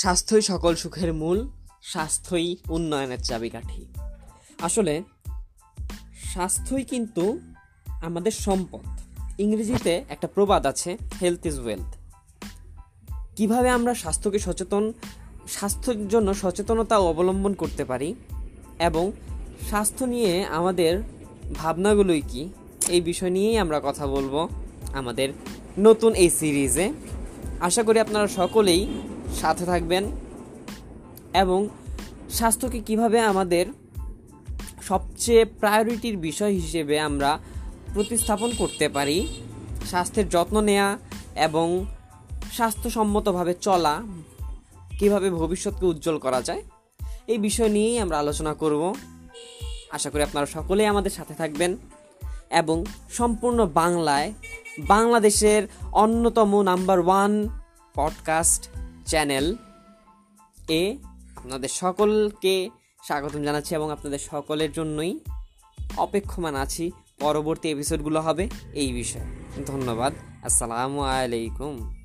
স্বাস্থ্যই সকল সুখের মূল, স্বাস্থ্যই উন্নয়নের চাবিকাঠি। আসলে, স্বাস্থ্যই কিন্তু আমাদের সম্পদ। ইংরেজিতে একটা প্রবাদ আছে হেলথ ইজ ওয়েলথ কীভাবে আমরা স্বাস্থ্যকে সচেতন, স্বাস্থ্যের জন্য সচেতনতা অবলম্বন করতে পারি এবং স্বাস্থ্য নিয়ে আমাদের ভাবনাগুলোই কি, এই বিষয় নিয়েই আমরা কথা বলব আমাদের নতুন এই সিরিজে। আশা করি আপনারা সকলেই সাথে থাকবেন এবং স্বাস্থ্যকে কীভাবে আমাদের সবচেয়ে প্রায়োরিটির বিষয় হিসেবে আমরা প্রতিস্থাপন করতে পারি, স্বাস্থ্যের যত্ন নেওয়া এবং স্বাস্থ্যসম্মতভাবে চলা, কীভাবে ভবিষ্যৎকে উজ্জ্বল করা যায়, এই বিষয় নিয়েই আমরা আলোচনা করব। আশা করি আপনারা সকলেই আমাদের সাথে থাকবেন এবং সম্পূর্ণ বাংলায় বাংলাদেশের অন্যতম নাম্বার ওয়ান পডকাস্ট চ্যানেল এ আপনাদের সকলকে স্বাগতম জানাচ্ছি এবং আপনাদের সকলের জন্যই অপেক্ষমান আছি। পরবর্তী এপিসোডগুলো হবে এই বিষয়ে। ধন্যবাদ। আসসালামু আলাইকুম।